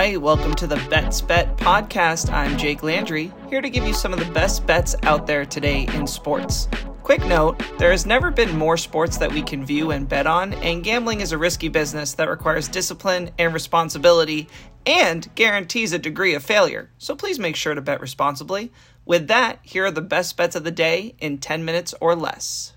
right, welcome to the Bets Bet podcast. I'm Jake Landry, here to give you some of the best bets out there today in sports. Quick note there has never been more sports that we can view and bet on, and gambling is a risky business that requires discipline and responsibility and guarantees a degree of failure. So please make sure to bet responsibly. With that, here are the best bets of the day in 10 minutes or less.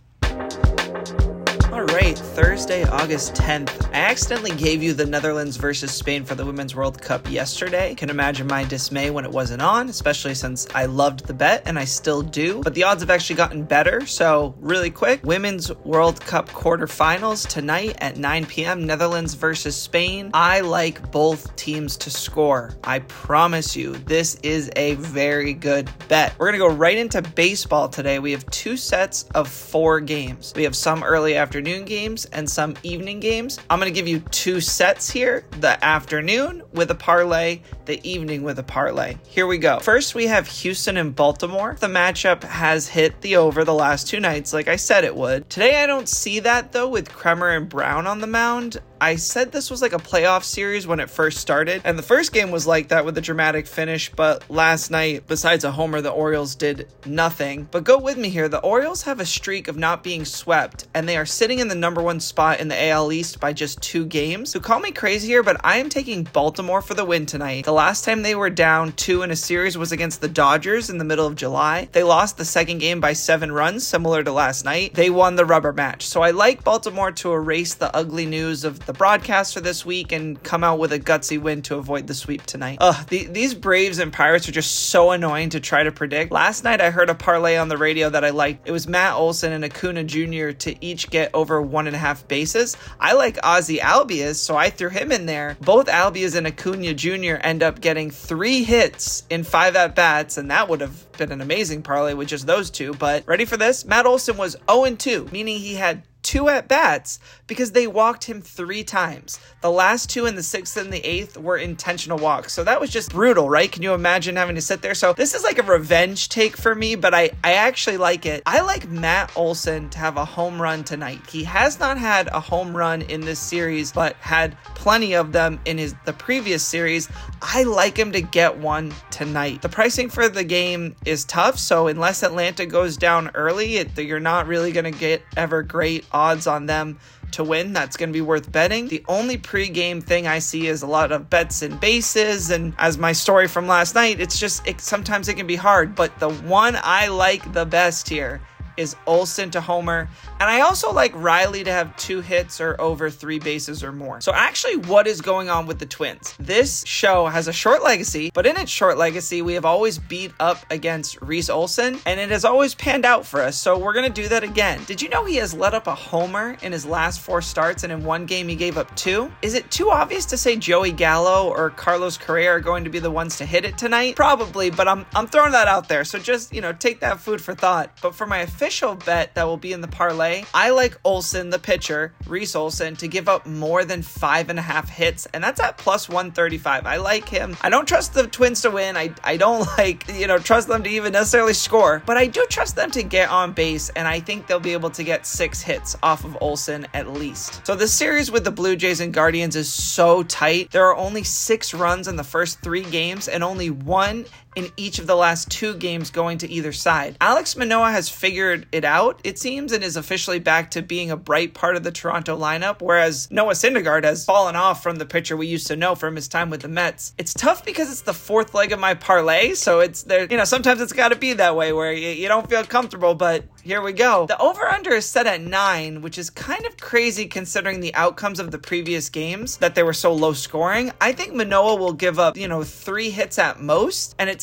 Right, Thursday, August 10th. I accidentally gave you the Netherlands versus Spain for the Women's World Cup yesterday. Can imagine my dismay when it wasn't on, especially since I loved the bet and I still do. But the odds have actually gotten better. So, really quick Women's World Cup quarterfinals tonight at 9 p.m. Netherlands versus Spain. I like both teams to score. I promise you, this is a very good bet. We're going to go right into baseball today. We have two sets of four games. We have some early afternoon afternoon games and some evening games. I'm going to give you two sets here the afternoon with a parlay, the evening with a parlay. Here we go. First, we have Houston and Baltimore. The matchup has hit the over the last two nights, like I said it would. Today, I don't see that though with Kremer and Brown on the mound. I said this was like a playoff series when it first started, and the first game was like that with a dramatic finish, but last night, besides a homer, the Orioles did nothing. But go with me here the Orioles have a streak of not being swept, and they are sitting in the number one spot in the AL East by just two games. So call me crazy here, but I am taking Baltimore for the win tonight. The last time they were down two in a series was against the Dodgers in the middle of July. They lost the second game by seven runs, similar to last night. They won the rubber match. So I like Baltimore to erase the ugly news of the the broadcaster this week and come out with a gutsy win to avoid the sweep tonight. Ugh, the, these Braves and Pirates are just so annoying to try to predict. Last night I heard a parlay on the radio that I liked. It was Matt Olson and Acuna Jr. to each get over one and a half bases. I like Ozzie Albies, so I threw him in there. Both Albies and Acuna Jr. end up getting three hits in five at bats, and that would have been an amazing parlay with just those two. But ready for this? Matt Olson was 0 2, meaning he had two at bats because they walked him three times. The last two in the sixth and the eighth were intentional walks. So that was just brutal, right? Can you imagine having to sit there? So this is like a revenge take for me, but I, I actually like it. I like Matt Olson to have a home run tonight. He has not had a home run in this series, but had plenty of them in his the previous series. I like him to get one tonight. The pricing for the game is tough, so unless Atlanta goes down early, it, you're not really going to get ever great odds on them to win that's going to be worth betting. The only pre-game thing I see is a lot of bets and bases and as my story from last night, it's just it, sometimes it can be hard, but the one I like the best here is Olson to homer. And I also like Riley to have two hits or over three bases or more. So, actually, what is going on with the Twins? This show has a short legacy, but in its short legacy, we have always beat up against Reese Olson, and it has always panned out for us. So, we're going to do that again. Did you know he has let up a homer in his last four starts, and in one game, he gave up two? Is it too obvious to say Joey Gallo or Carlos Correa are going to be the ones to hit it tonight? Probably, but I'm, I'm throwing that out there. So, just, you know, take that food for thought. But for my official bet that will be in the parlay, I like Olson, the pitcher, Reese Olson, to give up more than five and a half hits, and that's at plus 135. I like him. I don't trust the Twins to win. I, I don't like, you know, trust them to even necessarily score, but I do trust them to get on base, and I think they'll be able to get six hits off of Olson at least. So the series with the Blue Jays and Guardians is so tight. There are only six runs in the first three games, and only one in each of the last two games going to either side. Alex Manoah has figured it out, it seems, and is officially back to being a bright part of the Toronto lineup, whereas Noah Syndergaard has fallen off from the pitcher we used to know from his time with the Mets. It's tough because it's the fourth leg of my parlay, so it's there, you know, sometimes it's got to be that way where you, you don't feel comfortable, but here we go. The over under is set at nine, which is kind of crazy considering the outcomes of the previous games that they were so low scoring. I think Manoah will give up, you know, three hits at most, and it's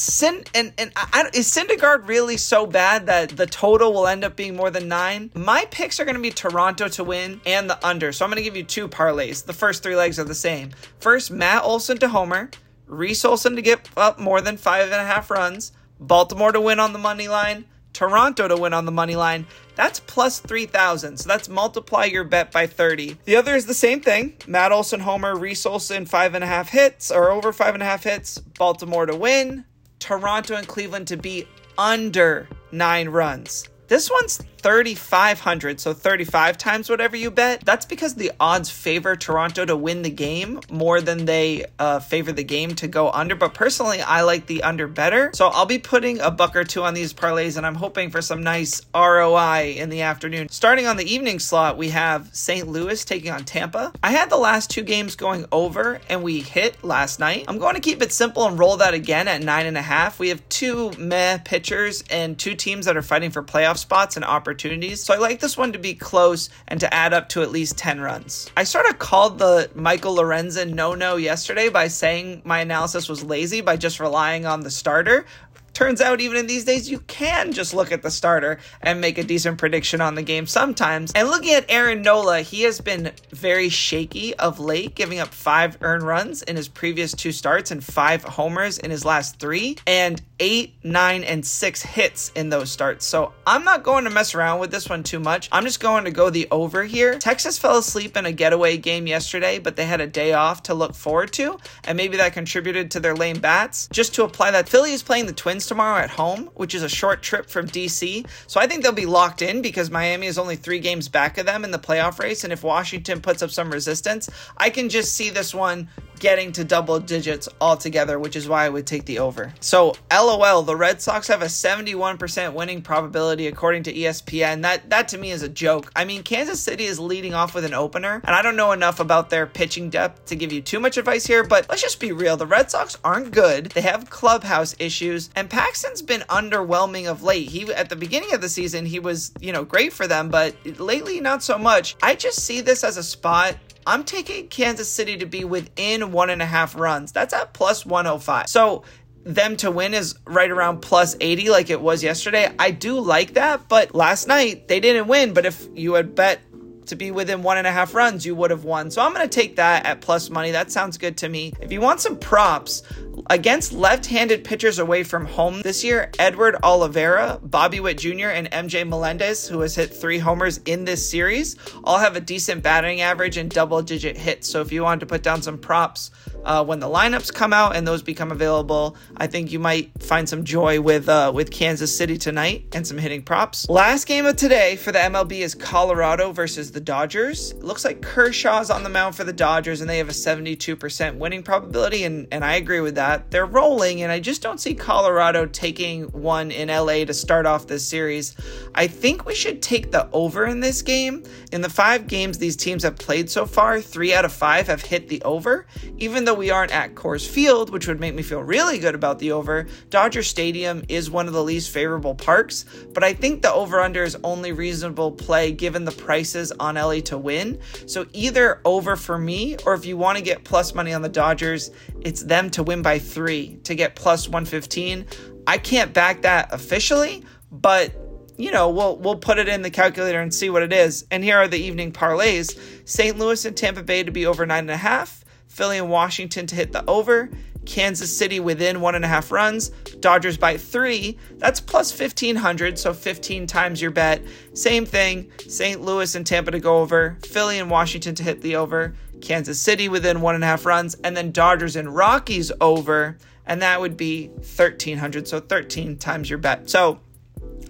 And and I, is Syndergaard really so bad that the total will end up being more than nine? My picks are going to be Toronto to win and the under, so I'm going to give you two parlays. The first three legs are the same. First, Matt Olson to homer, Reese Olson to get up more than five and a half runs, Baltimore to win on the money line. Toronto to win on the money line. That's plus 3,000. So that's multiply your bet by 30. The other is the same thing. Matt Olson, Homer, Reese Olson, five and a half hits or over five and a half hits. Baltimore to win. Toronto and Cleveland to be under nine runs. This one's 3,500, so 35 times whatever you bet. That's because the odds favor Toronto to win the game more than they uh, favor the game to go under. But personally, I like the under better. So I'll be putting a buck or two on these parlays, and I'm hoping for some nice ROI in the afternoon. Starting on the evening slot, we have St. Louis taking on Tampa. I had the last two games going over, and we hit last night. I'm going to keep it simple and roll that again at nine and a half. We have two meh pitchers and two teams that are fighting for playoff spots and opportunities. So I like this one to be close and to add up to at least 10 runs. I sort of called the Michael Lorenzen no no yesterday by saying my analysis was lazy by just relying on the starter. Turns out, even in these days, you can just look at the starter and make a decent prediction on the game sometimes. And looking at Aaron Nola, he has been very shaky of late, giving up five earned runs in his previous two starts and five homers in his last three, and eight, nine, and six hits in those starts. So I'm not going to mess around with this one too much. I'm just going to go the over here. Texas fell asleep in a getaway game yesterday, but they had a day off to look forward to, and maybe that contributed to their lame bats. Just to apply that, Philly is playing the Twins tomorrow at home, which is a short trip from DC. So I think they'll be locked in because Miami is only three games back of them in the playoff race. And if Washington puts up some resistance, I can just see this one getting to double digits altogether, which is why I would take the over. So, LOL, the Red Sox have a 71% winning probability according to ESPN. That that to me is a joke. I mean, Kansas City is leading off with an opener, and I don't know enough about their pitching depth to give you too much advice here, but let's just be real. The Red Sox aren't good. They have clubhouse issues, and Paxton's been underwhelming of late. He at the beginning of the season, he was, you know, great for them, but lately not so much. I just see this as a spot I'm taking Kansas City to be within one and a half runs. That's at plus 105. So them to win is right around plus 80 like it was yesterday. I do like that, but last night they didn't win. But if you had bet to be within one and a half runs, you would have won. So I'm going to take that at plus money. That sounds good to me. If you want some props, against left-handed pitchers away from home this year, Edward Olivares, Bobby Witt Jr., and MJ Melendez, who has hit three homers in this series, all have a decent batting average and double-digit hits. So if you wanted to put down some props uh, when the lineups come out and those become available, I think you might find some joy with uh, with Kansas City tonight and some hitting props. Last game of today for the MLB is Colorado versus the Dodgers. It looks like Kershaw's on the mound for the Dodgers, and they have a 72% winning probability, and, and I agree with that. They're rolling, and I just don't see Colorado taking one in LA to start off this series. I think we should take the over in this game. In the five games these teams have played so far, three out of five have hit the over, even though though we aren't at Coors Field, which would make me feel really good about the over, Dodger Stadium is one of the least favorable parks, but I think the over under is only reasonable play given the prices on LA to win. So either over for me, or if you want to get plus money on the Dodgers, it's them to win by three to get plus 115. I can't back that officially, but you know, we'll we'll put it in the calculator and see what it is. And here are the evening parlays: St. Louis and Tampa Bay to be over nine and a half, Philly and Washington to hit the over. Kansas City within one and a half runs. Dodgers by three. That's plus 1500, so 15 times your bet. Same thing. St. Louis and Tampa to go over. Philly and Washington to hit the over. Kansas City within one and a half runs. And then Dodgers and Rockies over. And that would be 1300, so 13 times your bet. So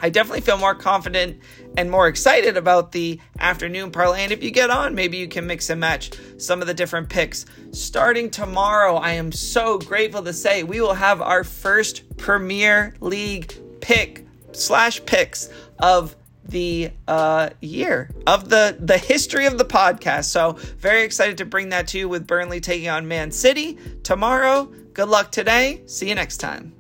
I definitely feel more confident and more excited about the afternoon parlay. And if you get on, maybe you can mix and match some of the different picks. Starting tomorrow, I am so grateful to say we will have our first Premier League pick slash picks of the uh, year of the the history of the podcast. So very excited to bring that to you with Burnley taking on Man City tomorrow. Good luck today. See you next time.